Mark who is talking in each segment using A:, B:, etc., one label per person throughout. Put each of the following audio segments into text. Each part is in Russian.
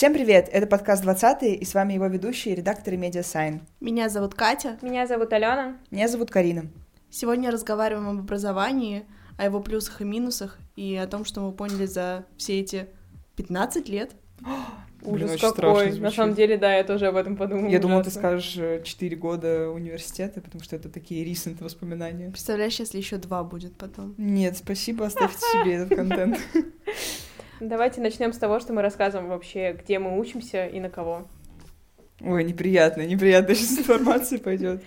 A: Всем привет! Это подкаст 20 и с вами его ведущие, редакторы Медиасайн.
B: Меня зовут Катя.
C: Меня зовут Алена.
A: Меня зовут Карина.
B: Сегодня разговариваем об образовании, о его плюсах и минусах, и о том, что мы поняли за все эти 15 лет.
C: Ужас Блин, какой. На самом деле, да, я тоже об этом подумала.
A: Я думала, ты скажешь 4 э, года университета, потому что это такие recent воспоминания.
B: Представляешь, если еще два будет потом?
A: Нет, спасибо, оставьте себе этот контент.
C: Давайте начнем с того, что мы рассказываем вообще, где мы учимся и на кого.
A: Ой, неприятно, неприятная сейчас информация пойдет.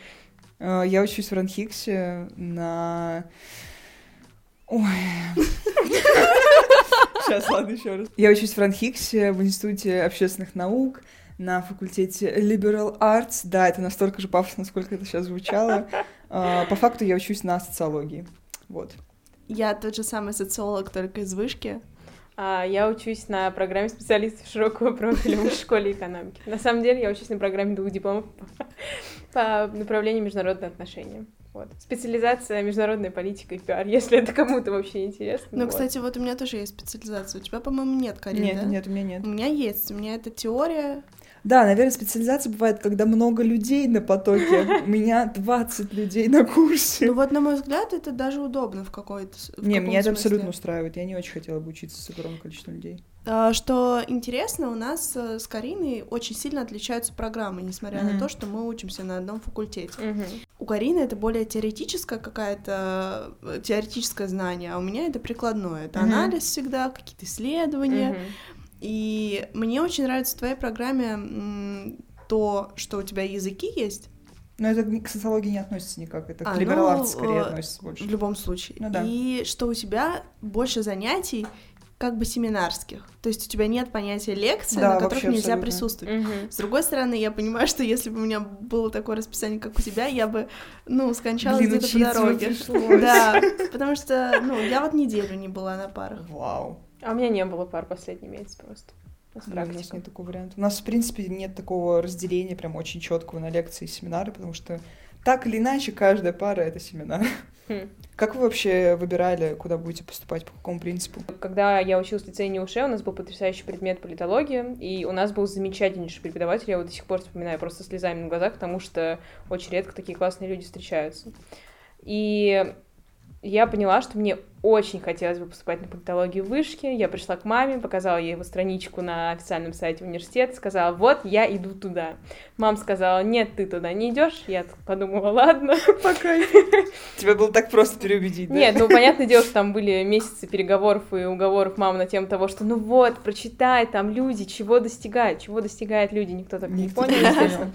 A: А, я учусь в Ранхиксе на... Ой. Сейчас, ладно, еще раз. Я учусь в Ранхиксе в Институте общественных наук на факультете Liberal Arts. Да, это настолько же пафосно, насколько это сейчас звучало. А, по факту я учусь на социологии. Вот.
B: Я тот же самый социолог, только из вышки.
C: А, я учусь на программе специалистов широкого профиля в школе экономики. На самом деле я учусь на программе двух дипломов по направлению международные отношения. Вот. Специализация международная политика и пиар, если это кому-то вообще интересно.
B: Ну, вот. кстати, вот у меня тоже есть специализация. У тебя, по-моему, нет, Карина,
A: Нет,
B: да?
A: нет, у меня нет.
B: У меня есть. У меня это теория,
A: да, наверное, специализация бывает, когда много людей на потоке. У меня 20 людей на курсе.
B: Ну вот, на мой взгляд, это даже удобно в какой-то
A: Не, меня это абсолютно устраивает. Я не очень хотела бы учиться с огромным количеством людей.
B: А, что интересно, у нас э, с Кариной очень сильно отличаются программы, несмотря mm-hmm. на то, что мы учимся на одном факультете. Mm-hmm. У Карины это более теоретическое какая-то э, теоретическое знание, а у меня это прикладное. Это mm-hmm. анализ всегда, какие-то исследования. Mm-hmm. И мне очень нравится в твоей программе то, что у тебя языки есть.
A: Но это к социологии не относится никак, это а, к liberal ну, скорее э, относится больше.
B: В любом случае.
A: Ну, да.
B: И что у тебя больше занятий как бы семинарских. То есть у тебя нет понятия лекции, да, на которых нельзя абсолютно. присутствовать. Угу. С другой стороны, я понимаю, что если бы у меня было такое расписание, как у тебя, я бы, ну, скончалась где-то по дороге. Да, потому что, ну, я вот неделю не была на парах.
A: Вау.
C: А у меня не было пар последний месяц просто.
A: Да, у нас нет такого варианта. У нас, в принципе, нет такого разделения прям очень четкого на лекции и семинары, потому что так или иначе каждая пара — это семинар. Хм. Как вы вообще выбирали, куда будете поступать, по какому принципу?
C: Когда я училась в лицее НИУШЕ, у нас был потрясающий предмет политология, и у нас был замечательнейший преподаватель, я его до сих пор вспоминаю просто слезами на глазах, потому что очень редко такие классные люди встречаются. И я поняла, что мне очень хотелось бы поступать на политологию в вышке. Я пришла к маме, показала ей его страничку на официальном сайте университета, сказала, вот, я иду туда. Мама сказала, нет, ты туда не идешь. Я подумала, ладно.
A: Пока. Тебе было так просто переубедить, да?
C: Нет, ну, понятное дело, что там были месяцы переговоров и уговоров мамы на тему того, что, ну вот, прочитай, там люди, чего достигают, чего достигают люди, никто так не понял, естественно.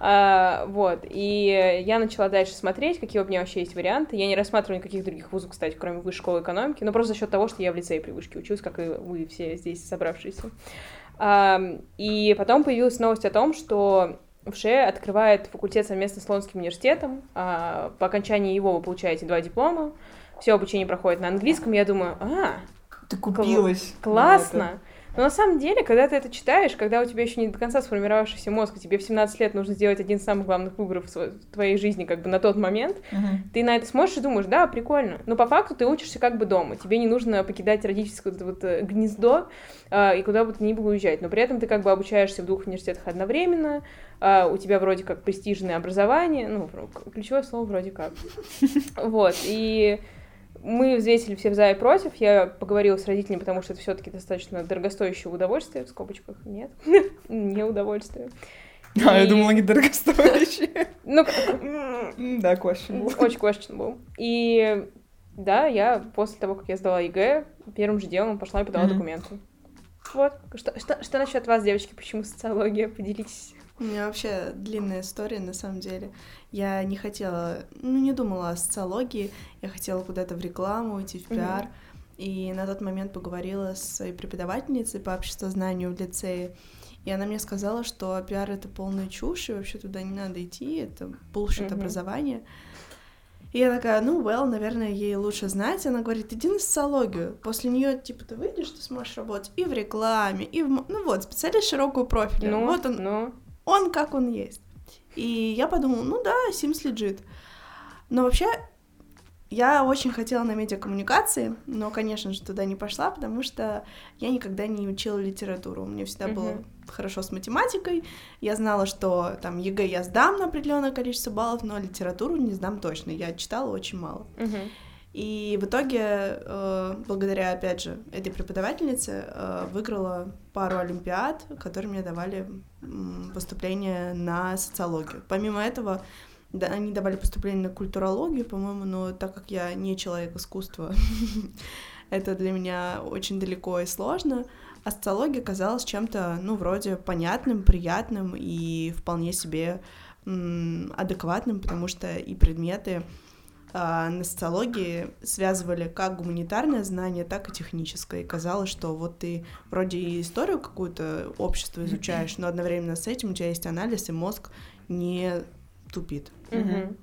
C: А, вот, и я начала дальше смотреть, какие у меня вообще есть варианты. Я не рассматриваю никаких других вузов, кстати, кроме высшей школы экономики, но просто за счет того, что я в лицее при вышке учусь, как и вы все здесь собравшиеся. А, и потом появилась новость о том, что ВШЭ открывает факультет совместно с Лондонским университетом. А, по окончании его вы получаете два диплома. Все обучение проходит на английском. Я думаю, а,
A: ты купилась.
C: Классно. Но на самом деле, когда ты это читаешь, когда у тебя еще не до конца сформировавшийся мозг, и тебе в 17 лет нужно сделать один из самых главных выборов в твоей жизни как бы на тот момент, uh-huh. ты на это смотришь и думаешь, да, прикольно. Но по факту ты учишься как бы дома. Тебе не нужно покидать родительское вот, вот, э, гнездо э, и куда бы ты ни был уезжать. Но при этом ты как бы обучаешься в двух университетах одновременно, э, у тебя вроде как престижное образование, ну, ключевое слово вроде как. Вот, и мы взвесили все за и против. Я поговорила с родителями, потому что это все-таки достаточно дорогостоящее удовольствие, в скобочках нет, не удовольствие.
A: А, я думала, они дорогостоящие.
C: Ну,
A: да, questionable.
C: Очень questionable. И да, я после того, как я сдала ЕГЭ, первым же делом пошла и подала документы. Вот. Что, что, что насчет вас, девочки, почему социология? Поделитесь.
B: У меня вообще длинная история, на самом деле. Я не хотела, ну, не думала о социологии, я хотела куда-то в рекламу, идти в пиар. Mm-hmm. И на тот момент поговорила с своей преподавательницей по обществознанию в лицее. И она мне сказала, что пиар — это полная чушь, и вообще туда не надо идти, это bullshit mm-hmm. образование. И я такая, ну, well, наверное, ей лучше знать. Она говорит, иди на социологию. После нее, типа, ты выйдешь, ты сможешь работать и в рекламе, и в... Ну вот, специалист широкого профиля.
C: Ну,
B: вот он.
C: Ну
B: он как он есть. И я подумала, ну да, Sims лежит. Но вообще, Я очень хотела на медиакоммуникации, но, конечно же, туда не пошла, потому что я никогда не учила литературу. У меня всегда uh-huh. было хорошо с математикой. Я знала, что там ЕГЭ я сдам на определенное количество баллов, но литературу не сдам точно. Я читала очень мало.
C: Uh-huh.
B: И в итоге, э, благодаря, опять же, этой преподавательнице, э, выиграла пару олимпиад, которые мне давали поступление на социологию. Помимо этого, да, они давали поступление на культурологию, по-моему, но так как я не человек искусства, это для меня очень далеко и сложно. А социология казалась чем-то, ну, вроде понятным, приятным и вполне себе адекватным, потому что и предметы на социологии связывали как гуманитарное знание, так и техническое. И казалось, что вот ты вроде и историю какую-то общества изучаешь, но одновременно с этим у тебя есть анализ, и мозг не тупит.
C: Угу.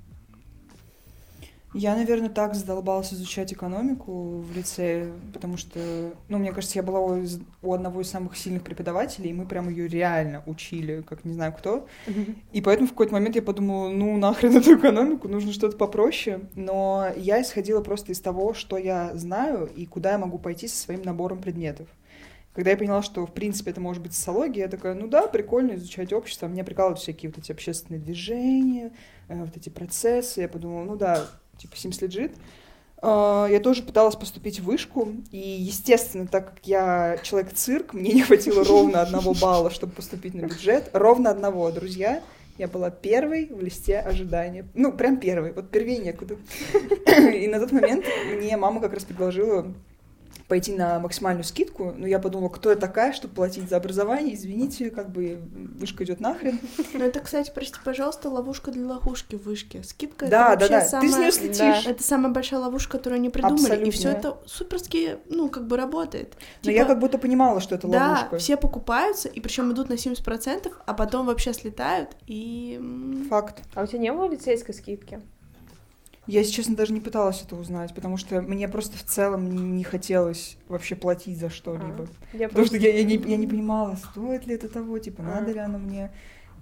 A: Я, наверное, так задолбалась изучать экономику в лице, потому что, ну, мне кажется, я была у, у одного из самых сильных преподавателей, и мы прям ее реально учили, как не знаю кто. И поэтому в какой-то момент я подумала, ну, нахрен эту экономику, нужно что-то попроще. Но я исходила просто из того, что я знаю и куда я могу пойти со своим набором предметов. Когда я поняла, что, в принципе, это может быть социология, я такая, ну да, прикольно изучать общество. Меня прикалывают всякие вот эти общественные движения, э, вот эти процессы. Я подумала, ну да, типа Sims Legit. А, я тоже пыталась поступить в вышку, и, естественно, так как я человек-цирк, мне не хватило ровно одного балла, чтобы поступить на бюджет. Ровно одного, друзья. Я была первой в листе ожидания. Ну, прям первой, вот первее некуда. И на тот момент мне мама как раз предложила пойти на максимальную скидку, но я подумала, кто я такая, чтобы платить за образование, извините, как бы вышка идет нахрен.
B: Ну это, кстати, прости, пожалуйста, ловушка для ловушки в вышке. Скидка
A: да,
B: это
A: да, да.
B: самая...
A: Ты с нее слетишь.
B: Да. Это самая большая ловушка, которую они придумали, Абсолютно. и все это суперски, ну, как бы работает.
A: Но типа... я как будто понимала, что это
B: да,
A: ловушка.
B: Да, все покупаются, и причем идут на 70%, а потом вообще слетают, и...
A: Факт.
C: А у тебя не было лицейской скидки?
A: Я, если честно, даже не пыталась это узнать, потому что мне просто в целом не хотелось вообще платить за что-либо. А, потому просто... что я, я, не, я не понимала, стоит ли это того, типа, а. надо ли оно мне.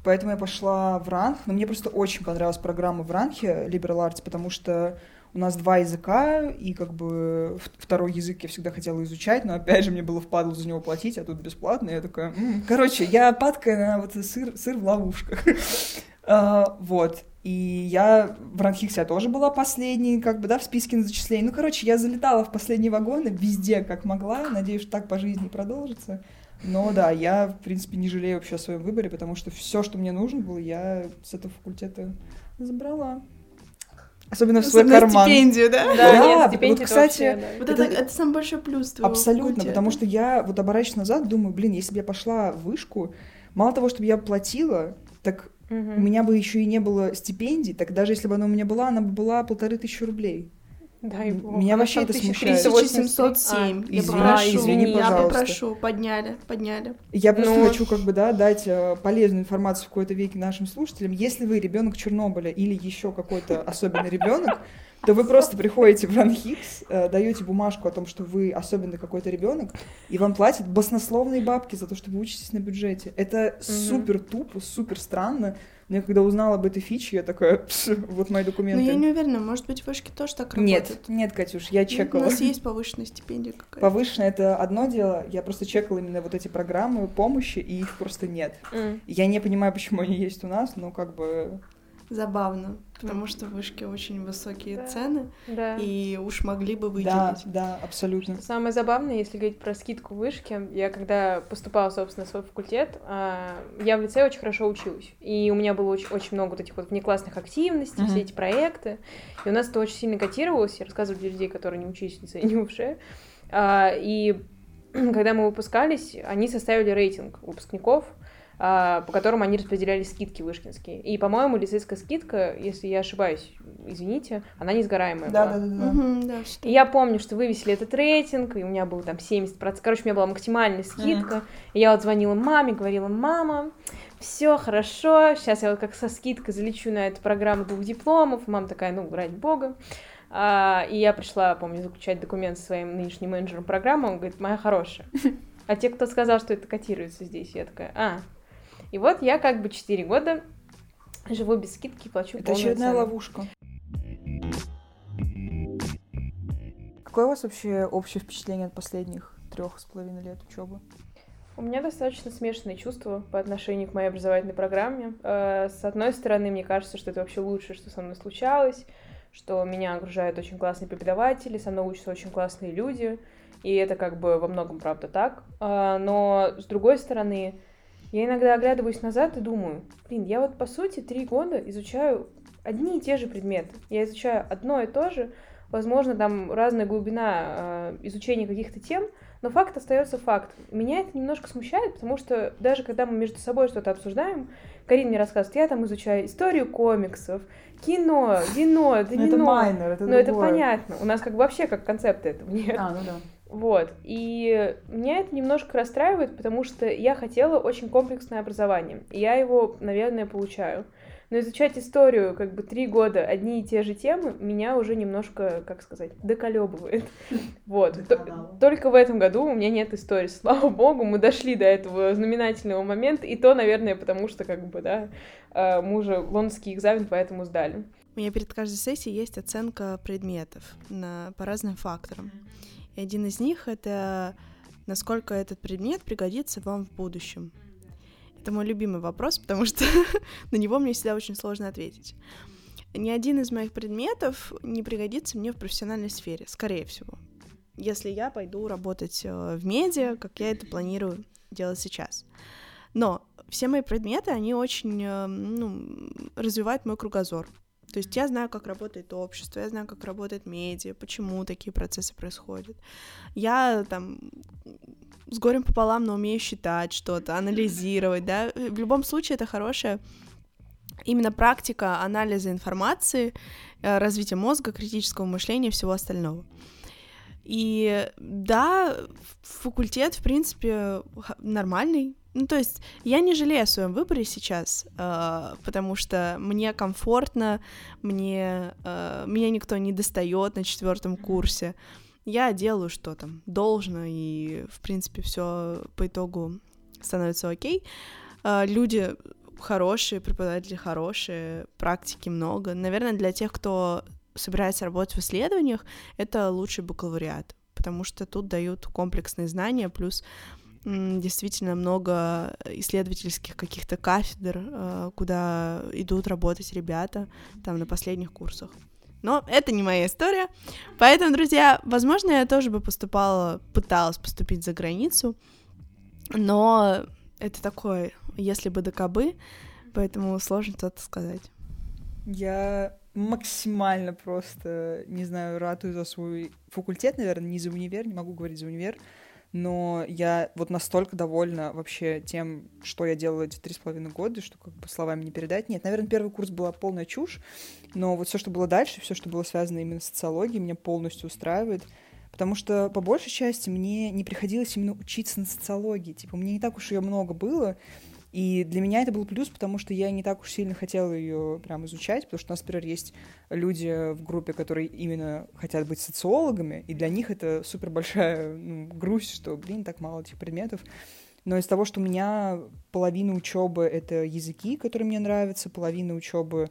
A: Поэтому я пошла в ранг, но мне просто очень понравилась программа в ранге Liberal Arts, потому что у нас два языка, и как бы второй язык я всегда хотела изучать, но опять же мне было впадло за него платить, а тут бесплатно, я такая, м-м". короче, я падкая на вот сыр, сыр в ловушках. Uh, вот. И я в Ранхиксе тоже была последней, как бы, да, в списке на зачислений. Ну, короче, я залетала в последние вагоны везде, как могла. Надеюсь, что так по жизни продолжится. Но да, я, в принципе, не жалею вообще о своем выборе, потому что все, что мне нужно было, я с этого факультета забрала. Особенно в свой
B: Особенно
A: карман.
B: стипендию, да?
C: Да, да нет, вот,
A: кстати,
C: вообще,
B: да. Вот это, это, это самый большой плюс твоего
A: Абсолютно,
B: факультета.
A: потому что я вот оборачиваюсь назад, думаю, блин, если бы я пошла в вышку, мало того, чтобы я платила, так Угу. У меня бы еще и не было стипендий, так даже если бы она у меня была, она бы была полторы тысячи рублей.
C: Дай бог.
A: Меня вообще это смущает.
B: 1707. А,
A: я извини, прошу, извини, пожалуйста.
B: Я попрошу, подняли, подняли.
A: Я просто ну... хочу как бы, да, дать э, полезную информацию в какой-то веке нашим слушателям. Если вы ребенок Чернобыля или еще какой-то особенный ребенок, то вы просто приходите в Ранхикс, э, даете бумажку о том, что вы особенный какой-то ребенок, и вам платят баснословные бабки за то, что вы учитесь на бюджете. Это супер тупо, супер странно. Но я когда узнала об этой фиче, я такая, вот мои документы.
B: Ну, я не уверена, может быть, в вышке тоже так
A: нет,
B: работает.
A: Нет, Катюш, я чекала.
B: У нас есть повышенная стипендия какая-то.
A: Повышенная — это одно дело, я просто чекала именно вот эти программы помощи, и их просто нет.
C: Mm.
A: Я не понимаю, почему они есть у нас, но как бы
B: забавно, потому что в вышке очень высокие
C: да.
B: цены,
C: да.
B: и уж могли бы выделить.
A: Да, да, абсолютно.
C: Самое забавное, если говорить про скидку в вышке, я когда поступала, собственно, в свой факультет, а, я в лице очень хорошо училась, и у меня было очень, очень много вот этих вот внеклассных активностей, uh-huh. все эти проекты, и у нас это очень сильно котировалось, я рассказывала для людей, которые не учились в лице, не УФШ, а, и когда мы выпускались, они составили рейтинг выпускников, по которым они распределяли скидки вышкинские. И, по-моему, лицейская скидка, если я ошибаюсь, извините, она несгораемая
A: да,
C: была.
A: Да, да, да.
B: Угу, да
C: и я помню, что вывесили этот рейтинг, и у меня был там 70%. Короче, у меня была максимальная скидка. Mm. И я вот звонила маме, говорила, мама, все хорошо, сейчас я вот как со скидкой залечу на эту программу двух дипломов. Мама такая, ну, ради бога. А, и я пришла, помню, заключать документ со своим нынешним менеджером программы, он говорит, моя хорошая. А те, кто сказал, что это котируется здесь, я такая, а, и вот я как бы 4 года живу без скидки, плачу
A: Это очередная ловушка. Какое у вас вообще общее впечатление от последних трех с половиной лет учебы?
C: У меня достаточно смешанные чувства по отношению к моей образовательной программе. Э, с одной стороны, мне кажется, что это вообще лучшее, что со мной случалось, что меня окружают очень классные преподаватели, со мной учатся очень классные люди, и это как бы во многом правда так. Э, но с другой стороны, я иногда оглядываюсь назад и думаю, блин, я вот по сути три года изучаю одни и те же предметы. Я изучаю одно и то же, возможно, там разная глубина э, изучения каких-то тем, но факт остается факт. Меня это немножко смущает, потому что даже когда мы между собой что-то обсуждаем, Карин мне рассказывает, я там изучаю историю комиксов, кино, вино, домино.
A: Это майнер, это
C: Но это понятно. У нас как бы вообще как концепта этого нет.
A: А, ну да.
C: Вот. И меня это немножко расстраивает, потому что я хотела очень комплексное образование. И я его, наверное, получаю. Но изучать историю как бы три года одни и те же темы меня уже немножко, как сказать, доколебывает. Вот. Только в этом году у меня нет истории. Слава богу, мы дошли до этого знаменательного момента. И то, наверное, потому что, как бы, да, э, мы уже лондонский экзамен поэтому сдали.
B: У меня перед каждой сессией есть оценка предметов на, по разным факторам. И один из них — это насколько этот предмет пригодится вам в будущем. Это мой любимый вопрос, потому что на него мне всегда очень сложно ответить. Ни один из моих предметов не пригодится мне в профессиональной сфере, скорее всего. Если я пойду работать э, в медиа, как я это планирую делать сейчас. Но все мои предметы, они очень э, ну, развивают мой кругозор. То есть я знаю, как работает общество, я знаю, как работает медиа, почему такие процессы происходят. Я там с горем пополам, но умею считать что-то, анализировать, да. В любом случае это хорошая именно практика анализа информации, э, развития мозга, критического мышления и всего остального. И да, факультет, в принципе, нормальный. Ну, то есть я не жалею о своем выборе сейчас, э, потому что мне комфортно, мне э, меня никто не достает на четвертом курсе. Я делаю, что там должно, и, в принципе, все по итогу становится окей. Э, люди хорошие, преподаватели хорошие, практики много. Наверное, для тех, кто собирается работать в исследованиях, это лучший бакалавриат, потому что тут дают комплексные знания, плюс действительно много исследовательских каких-то кафедр, э, куда идут работать ребята там на последних курсах. Но это не моя история. Поэтому, друзья, возможно, я тоже бы поступала, пыталась поступить за границу, но это такое, если бы да кабы, поэтому сложно что-то сказать.
A: Я максимально просто, не знаю, ратую за свой факультет, наверное, не за универ, не могу говорить за универ, но я вот настолько довольна вообще тем, что я делала эти три с половиной года, что как бы словами не передать. Нет, наверное, первый курс была полная чушь, но вот все, что было дальше, все, что было связано именно с социологией, меня полностью устраивает. Потому что, по большей части, мне не приходилось именно учиться на социологии. Типа, мне не так уж ее много было, и для меня это был плюс, потому что я не так уж сильно хотела ее прям изучать, потому что у нас, например, есть люди в группе, которые именно хотят быть социологами, и для них это супер большая ну, грусть, что, блин, так мало этих предметов. Но из того, что у меня половина учебы это языки, которые мне нравятся, половина учебы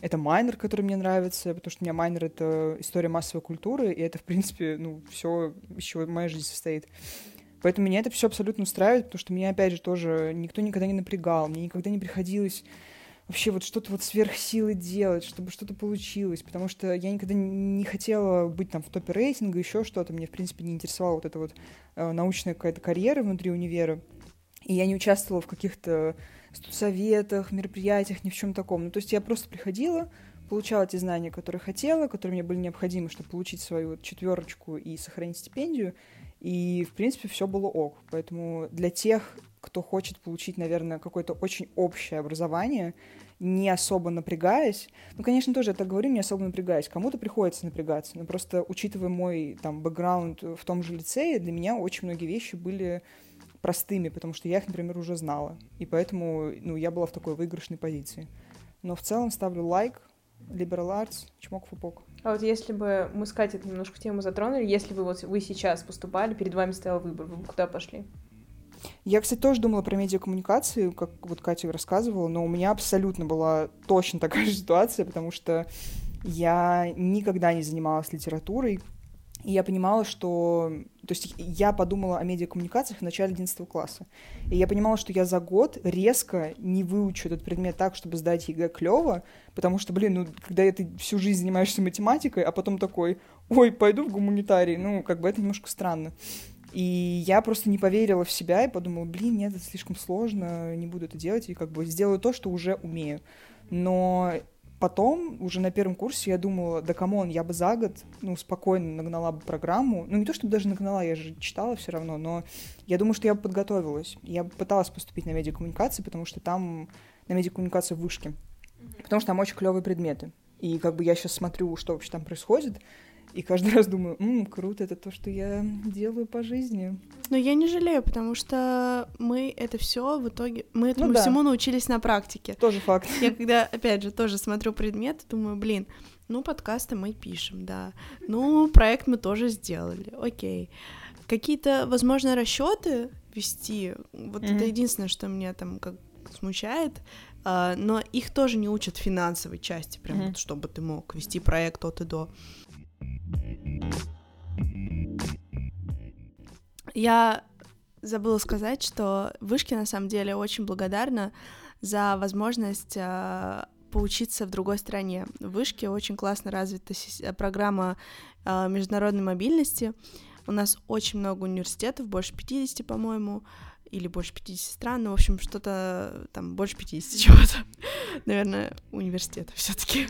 A: это майнер, который мне нравится, потому что у меня майнер — это история массовой культуры, и это, в принципе, ну, все, из чего моя жизнь состоит. Поэтому меня это все абсолютно устраивает, потому что меня, опять же, тоже никто никогда не напрягал, мне никогда не приходилось вообще вот что-то вот сверхсилы делать, чтобы что-то получилось, потому что я никогда не хотела быть там в топе рейтинга, еще что-то, мне, в принципе, не интересовала вот эта вот э, научная какая-то карьера внутри универа, и я не участвовала в каких-то студсоветах, мероприятиях, ни в чем таком. Ну, то есть я просто приходила, получала те знания, которые хотела, которые мне были необходимы, чтобы получить свою четверочку и сохранить стипендию, и, в принципе, все было ок. Поэтому для тех, кто хочет получить, наверное, какое-то очень общее образование, не особо напрягаясь, ну, конечно, тоже я так говорю, не особо напрягаясь, кому-то приходится напрягаться, но просто учитывая мой там бэкграунд в том же лицее, для меня очень многие вещи были простыми, потому что я их, например, уже знала, и поэтому, ну, я была в такой выигрышной позиции. Но в целом ставлю лайк, Liberal Arts, чмок-фупок.
C: А вот если бы мы с Катей немножко тему затронули, если бы вот вы сейчас поступали, перед вами стоял выбор, вы бы куда пошли?
A: Я, кстати, тоже думала про медиакоммуникации, как вот Катя рассказывала, но у меня абсолютно была точно такая же ситуация, потому что я никогда не занималась литературой, И я понимала, что... То есть я подумала о медиакоммуникациях в начале 11 класса. И я понимала, что я за год резко не выучу этот предмет так, чтобы сдать ЕГЭ клево, потому что, блин, ну, когда ты всю жизнь занимаешься математикой, а потом такой, ой, пойду в гуманитарий, ну, как бы это немножко странно. И я просто не поверила в себя и подумала, блин, нет, это слишком сложно, не буду это делать, и как бы сделаю то, что уже умею. Но потом, уже на первом курсе, я думала, да come on, я бы за год, ну, спокойно нагнала бы программу. Ну, не то, чтобы даже нагнала, я же читала все равно, но я думаю, что я бы подготовилась. Я бы пыталась поступить на медиакоммуникации, потому что там на медиакоммуникации в вышке. Потому что там очень клевые предметы. И как бы я сейчас смотрю, что вообще там происходит, и каждый раз думаю, М, круто, это то, что я делаю по жизни.
B: Но я не жалею, потому что мы это все в итоге, мы этому
A: Ну да.
B: всему научились на практике.
A: Тоже факт.
B: Я когда, опять же, тоже смотрю предметы, думаю, блин, ну, подкасты мы пишем, да. Ну, проект мы тоже сделали, окей. Какие-то, возможно, расчеты вести, вот
A: Мгм.
B: это единственное, что меня там как смущает, а, но их тоже не учат финансовой части, прям
A: Мгм.
B: вот, чтобы ты мог вести проект от и до. Я забыла сказать, что Вышки на самом деле очень благодарна за возможность а, поучиться в другой стране. В Вышке очень классно развита э, программа а, международной мобильности. У нас очень много университетов, больше 50, по-моему, или больше 50 стран, ну, в общем, что-то там больше 50 чего-то. Наверное, университетов все таки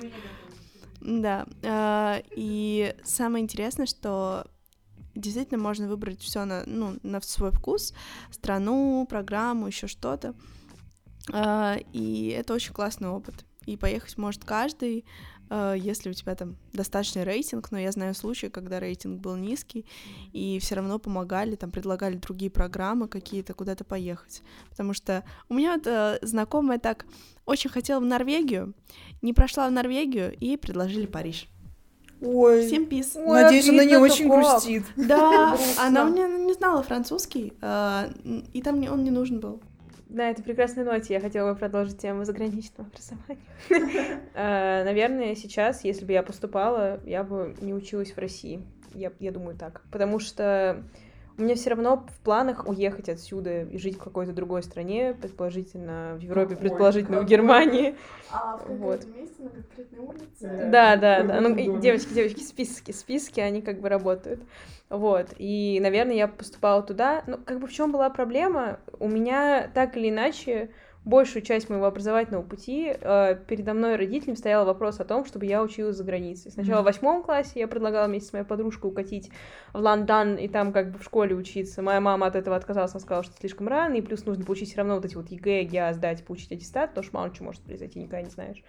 B: Да. а, И самое интересное, что действительно можно выбрать все на, ну, на свой вкус, страну, программу, еще что-то. А, И это очень классный опыт. И поехать может каждый, если у тебя там достаточный рейтинг, но я знаю случаи, когда рейтинг был низкий, и все равно помогали, там предлагали другие программы какие-то куда-то поехать. Потому что у меня вот э, знакомая так очень хотела в Норвегию, не прошла в Норвегию, и ей предложили Париж.
A: Ой,
B: Всем пис.
C: Ой,
A: надеюсь, она не очень
C: как.
A: грустит.
B: Да, она у меня не знала французский, а, и там не- он не нужен был.
C: На этой прекрасной ноте я хотела бы продолжить тему заграничного образования. Э, Наверное, сейчас, если бы я поступала, я бы не училась в России. Я, я думаю так. Потому что меня все равно в планах уехать отсюда и жить в какой-то другой стране, предположительно в Европе,
A: Какой?
C: предположительно в Германии.
B: А в
C: каком-то Вот.
B: месте, на конкретной улице?
C: Да, да, да.
A: Какой
C: Ну, девочки, девочки, списки, списки, они как бы работают. Вот. И, наверное, я поступала туда. Ну, как бы в чем была проблема? У меня так или иначе большую часть моего образовательного пути э, передо мной родителям стоял вопрос о том, чтобы я училась за границей. Сначала в восьмом классе я предлагала вместе с моей подружкой укатить в Лондон и там как бы в школе учиться. Моя мама от этого отказалась, она сказала, что слишком рано, и плюс нужно получить все равно вот эти вот ЕГЭ, ГИА сдать, получить аттестат, потому что мало чего может произойти, никогда не знаешь.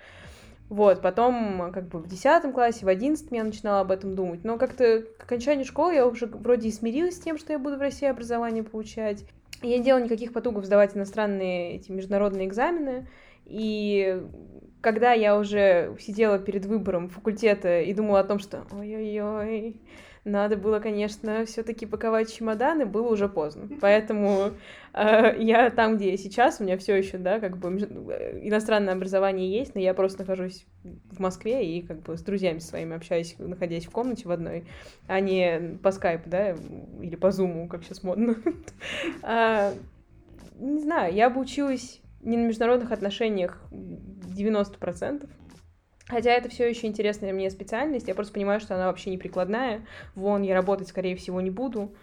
C: Вот, потом, как бы в 10 классе, в 11 я начинала об этом думать. Но как-то к окончанию школы я уже вроде и смирилась с тем, что я буду в России образование получать. Я не делала никаких потугов сдавать иностранные эти международные экзамены. И когда я уже сидела перед выбором факультета и думала о том, что ой-ой-ой, надо было, конечно, все-таки паковать чемоданы, было уже поздно. Поэтому э, я там, где я сейчас, у меня все еще, да, как бы э, иностранное образование есть, но я просто нахожусь в Москве и как бы с друзьями своими общаюсь, находясь в комнате в одной, а не по скайпу, да, или по зуму, как сейчас модно. А, Не знаю, я бы училась не на международных отношениях 90%. Хотя это все еще интересная мне специальность, я просто понимаю, что она вообще не прикладная. Вон, я работать, скорее всего, не буду.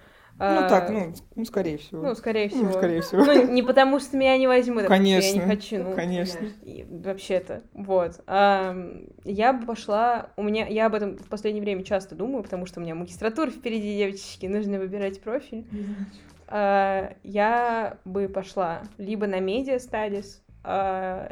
A: Ну
C: А,
A: так, ну, ну, скорее всего.
C: Ну, скорее всего.
A: Ну, скорее всего.
C: Ну, не потому что меня не возьмут, а потому что я
A: Конечно,
C: не хочу. Ну,
A: конечно.
C: вообще-то, вот. Ам, я бы пошла, у меня, я об этом в последнее время часто думаю, потому что у меня магистратура впереди, девочки, нужно выбирать профиль. А, я бы пошла либо на медиа стадис, а,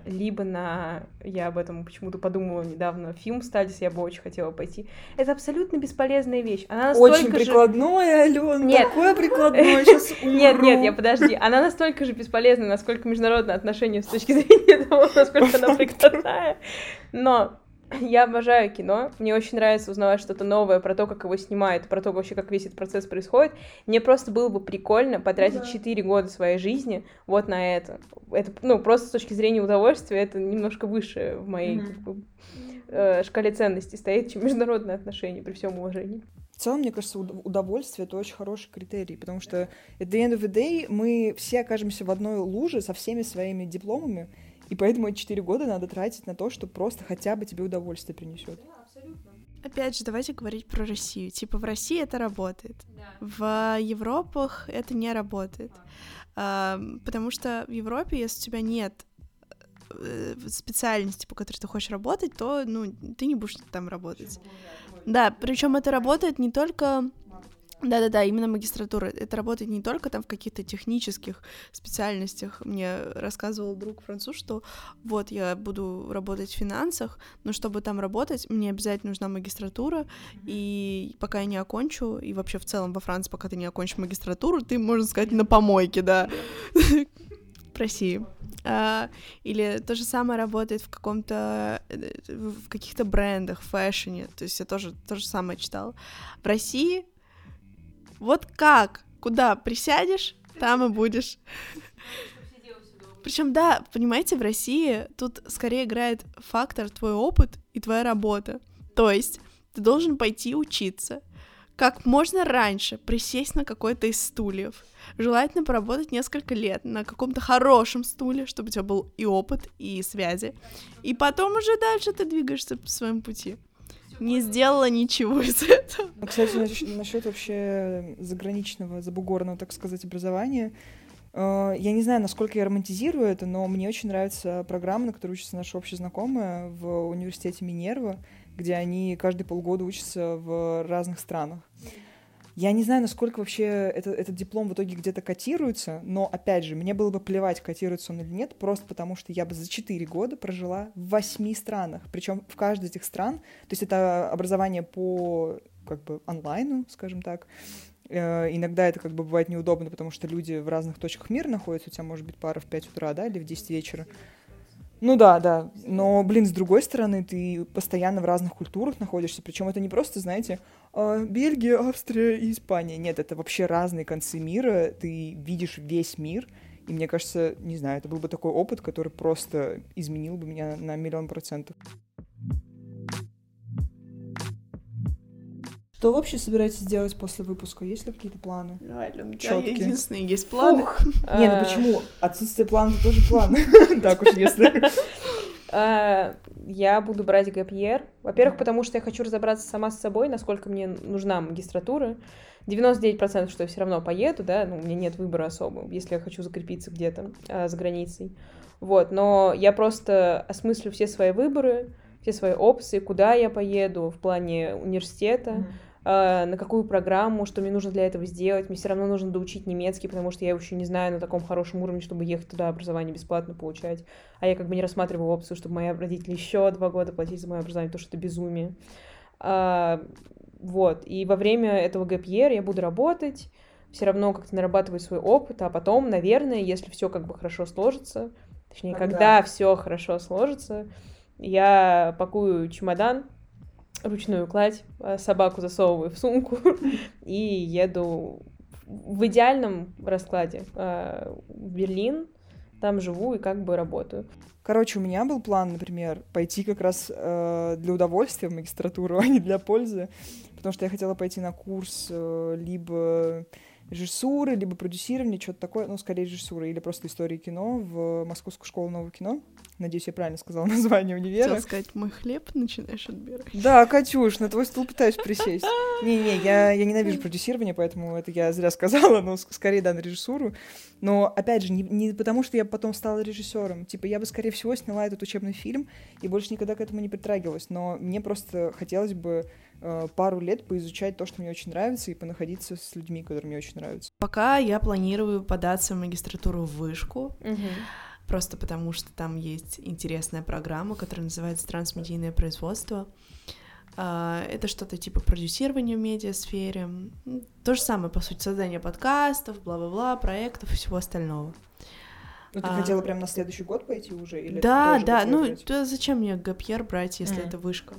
C: либо на, я об этом почему-то подумала недавно, фильм стадис я бы очень хотела пойти. Это абсолютно бесполезная вещь. Она настолько
A: Очень
C: же...
A: прикладное, Ален,
C: Нет.
A: такое прикладное, сейчас
C: Нет, нет, я подожди. Она настолько же бесполезна, насколько международные отношения с точки зрения того, насколько она прикладная. Но я обожаю кино. Мне очень нравится узнавать что-то новое про то, как его снимают, про то, вообще, как весь этот процесс происходит. Мне просто было бы прикольно потратить 4 года своей жизни вот на это. Это, ну, просто с точки зрения удовольствия, это немножко выше в моей
A: Мгм.
C: как бы, э, шкале ценностей стоит, чем международные отношения, при всем уважении.
A: в целом, мне кажется, удовольствие — это очень хороший критерий, потому что at the end of the day мы все окажемся в одной луже со всеми своими дипломами, и поэтому эти четыре года надо тратить на то, что просто хотя бы тебе удовольствие принесет.
B: Опять же, давайте говорить про Россию. Типа в России это работает, в Европах это не работает, а, потому что в Европе, если у тебя нет э, специальности, по которой ты хочешь работать, то ну ты не будешь там работать. Да, причем это работает не только да-да-да, именно магистратура. Это работает не только там в каких-то технических специальностях. Мне рассказывал друг француз, что вот я буду работать в финансах, но чтобы там работать, мне обязательно нужна магистратура, mm-hmm. и пока я не окончу, и вообще в целом во Франции, пока ты не окончишь магистратуру, ты, можно сказать, на помойке, да. В России. А, или то же самое работает в каком-то, э, в каких-то брендах, в фэшне, то есть я тоже то же самое читала. В России вот как, куда присядешь, там и будешь. Причем, да, понимаете, в России тут скорее играет фактор твой опыт и твоя работа. То есть ты должен пойти учиться, как можно раньше присесть на какой-то из стульев, Желательно поработать несколько лет на каком-то хорошем стуле, чтобы у тебя был и опыт, и связи. И потом уже дальше ты двигаешься по своему пути. Не сделала ничего из этого.
A: Ну, кстати, насчет вообще заграничного, забугорного, так сказать, образования. Э, я не знаю, насколько я романтизирую это, но мне очень нравится программа, на которой учится наша общая знакомая в университете Минерва, где они каждые полгода учатся в разных странах. Я не знаю, насколько вообще это, этот диплом в итоге где-то котируется, но, опять же, мне было бы плевать, котируется он или нет, просто потому что я бы за 4 года прожила в 8 странах. Причем в каждой из этих стран, то есть это образование по как бы онлайну, скажем так, э, Иногда это как бы бывает неудобно, потому что люди в разных точках мира находятся. У тебя может быть пара в 5 утра, да, или в 10 вечера. Ну да, да. Но, блин, с другой стороны, ты постоянно в разных культурах находишься. Причем это не просто, знаете, а, Бельгия, Австрия и Испания. Нет, это вообще разные концы мира. Ты видишь весь мир. И мне кажется, не знаю, это был бы такой опыт, который просто изменил бы меня на миллион процентов. Что вообще собираетесь делать после выпуска? Есть ли какие-то планы?
B: Реально, у меня единственные есть планы.
A: Не, ну почему? Отсутствие плана — тоже планы. Так уж если...
C: А, я буду брать ГПР. Во-первых, потому что я хочу разобраться сама с собой, насколько мне нужна магистратура. 99% что я все равно поеду, да, ну, у меня нет выбора особо, если я хочу закрепиться где-то а, за границей. Вот, но я просто осмыслю все свои выборы, все свои опции, куда я поеду в плане университета, mm-hmm на какую программу, что мне нужно для этого сделать. Мне все равно нужно доучить немецкий, потому что я его еще не знаю на таком хорошем уровне, чтобы ехать туда образование бесплатно получать. А я как бы не рассматриваю опцию, чтобы мои родители еще два года платить за мое образование, потому что это безумие. А, вот. И во время этого ГПР я буду работать, все равно как-то нарабатывать свой опыт, а потом, наверное, если все как бы хорошо сложится, точнее, когда, когда все хорошо сложится, я пакую чемодан, ручную кладь, а собаку засовываю в сумку и еду в идеальном раскладе а, в Берлин, там живу и как бы работаю.
A: Короче, у меня был план, например, пойти как раз э, для удовольствия в магистратуру, а не для пользы, потому что я хотела пойти на курс э, либо режиссуры, либо продюсирования, что-то такое, ну, скорее режиссуры, или просто истории кино в Московскую школу нового кино. Надеюсь, я правильно сказала название универа.
B: Хотела сказать, мой хлеб начинаешь отбирать.
A: Да, Катюш, на твой стул пытаюсь присесть. Не-не, я, я ненавижу продюсирование, поэтому это я зря сказала, но скорее, да, на режиссуру. Но, опять же, не, не потому, что я потом стала режиссером. Типа, я бы, скорее всего, сняла этот учебный фильм и больше никогда к этому не притрагивалась. Но мне просто хотелось бы пару лет поизучать то, что мне очень нравится, и понаходиться с людьми, которые мне очень нравятся.
B: Пока я планирую податься в магистратуру в вышку. Угу просто потому что там есть интересная программа, которая называется «Трансмедийное производство». А, это что-то типа продюсирования в медиасфере. То же самое, по сути, создание подкастов, бла-бла-бла, проектов и всего остального.
A: Ну, ты а, хотела прям на следующий год пойти уже? Или
B: да, да, ну, то зачем мне ГПР брать, если mm. это вышка?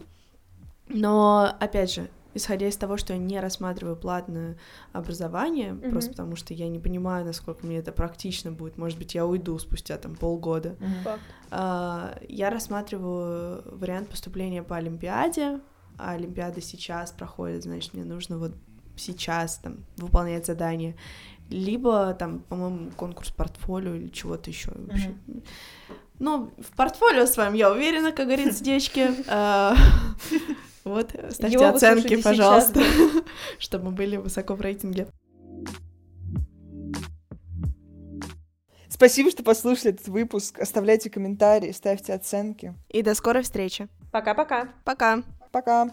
B: Но, опять же, исходя из того, что я не рассматриваю платное образование, mm-hmm. просто потому что я не понимаю, насколько мне это практично будет. Может быть, я уйду спустя там полгода. Mm-hmm. А, я рассматриваю вариант поступления по Олимпиаде а Олимпиада сейчас проходит, значит, мне нужно вот сейчас там выполнять задание. Либо там, по-моему, конкурс портфолио или чего-то еще. Mm-hmm. Ну, в портфолио с вами я уверена, как говорится, девочки. Вот, ставьте оценки, пожалуйста, чтобы были высоко в рейтинге.
A: Спасибо, что послушали этот выпуск. Оставляйте комментарии, ставьте оценки.
B: И до скорой встречи.
C: Пока-пока.
B: Пока.
A: Пока.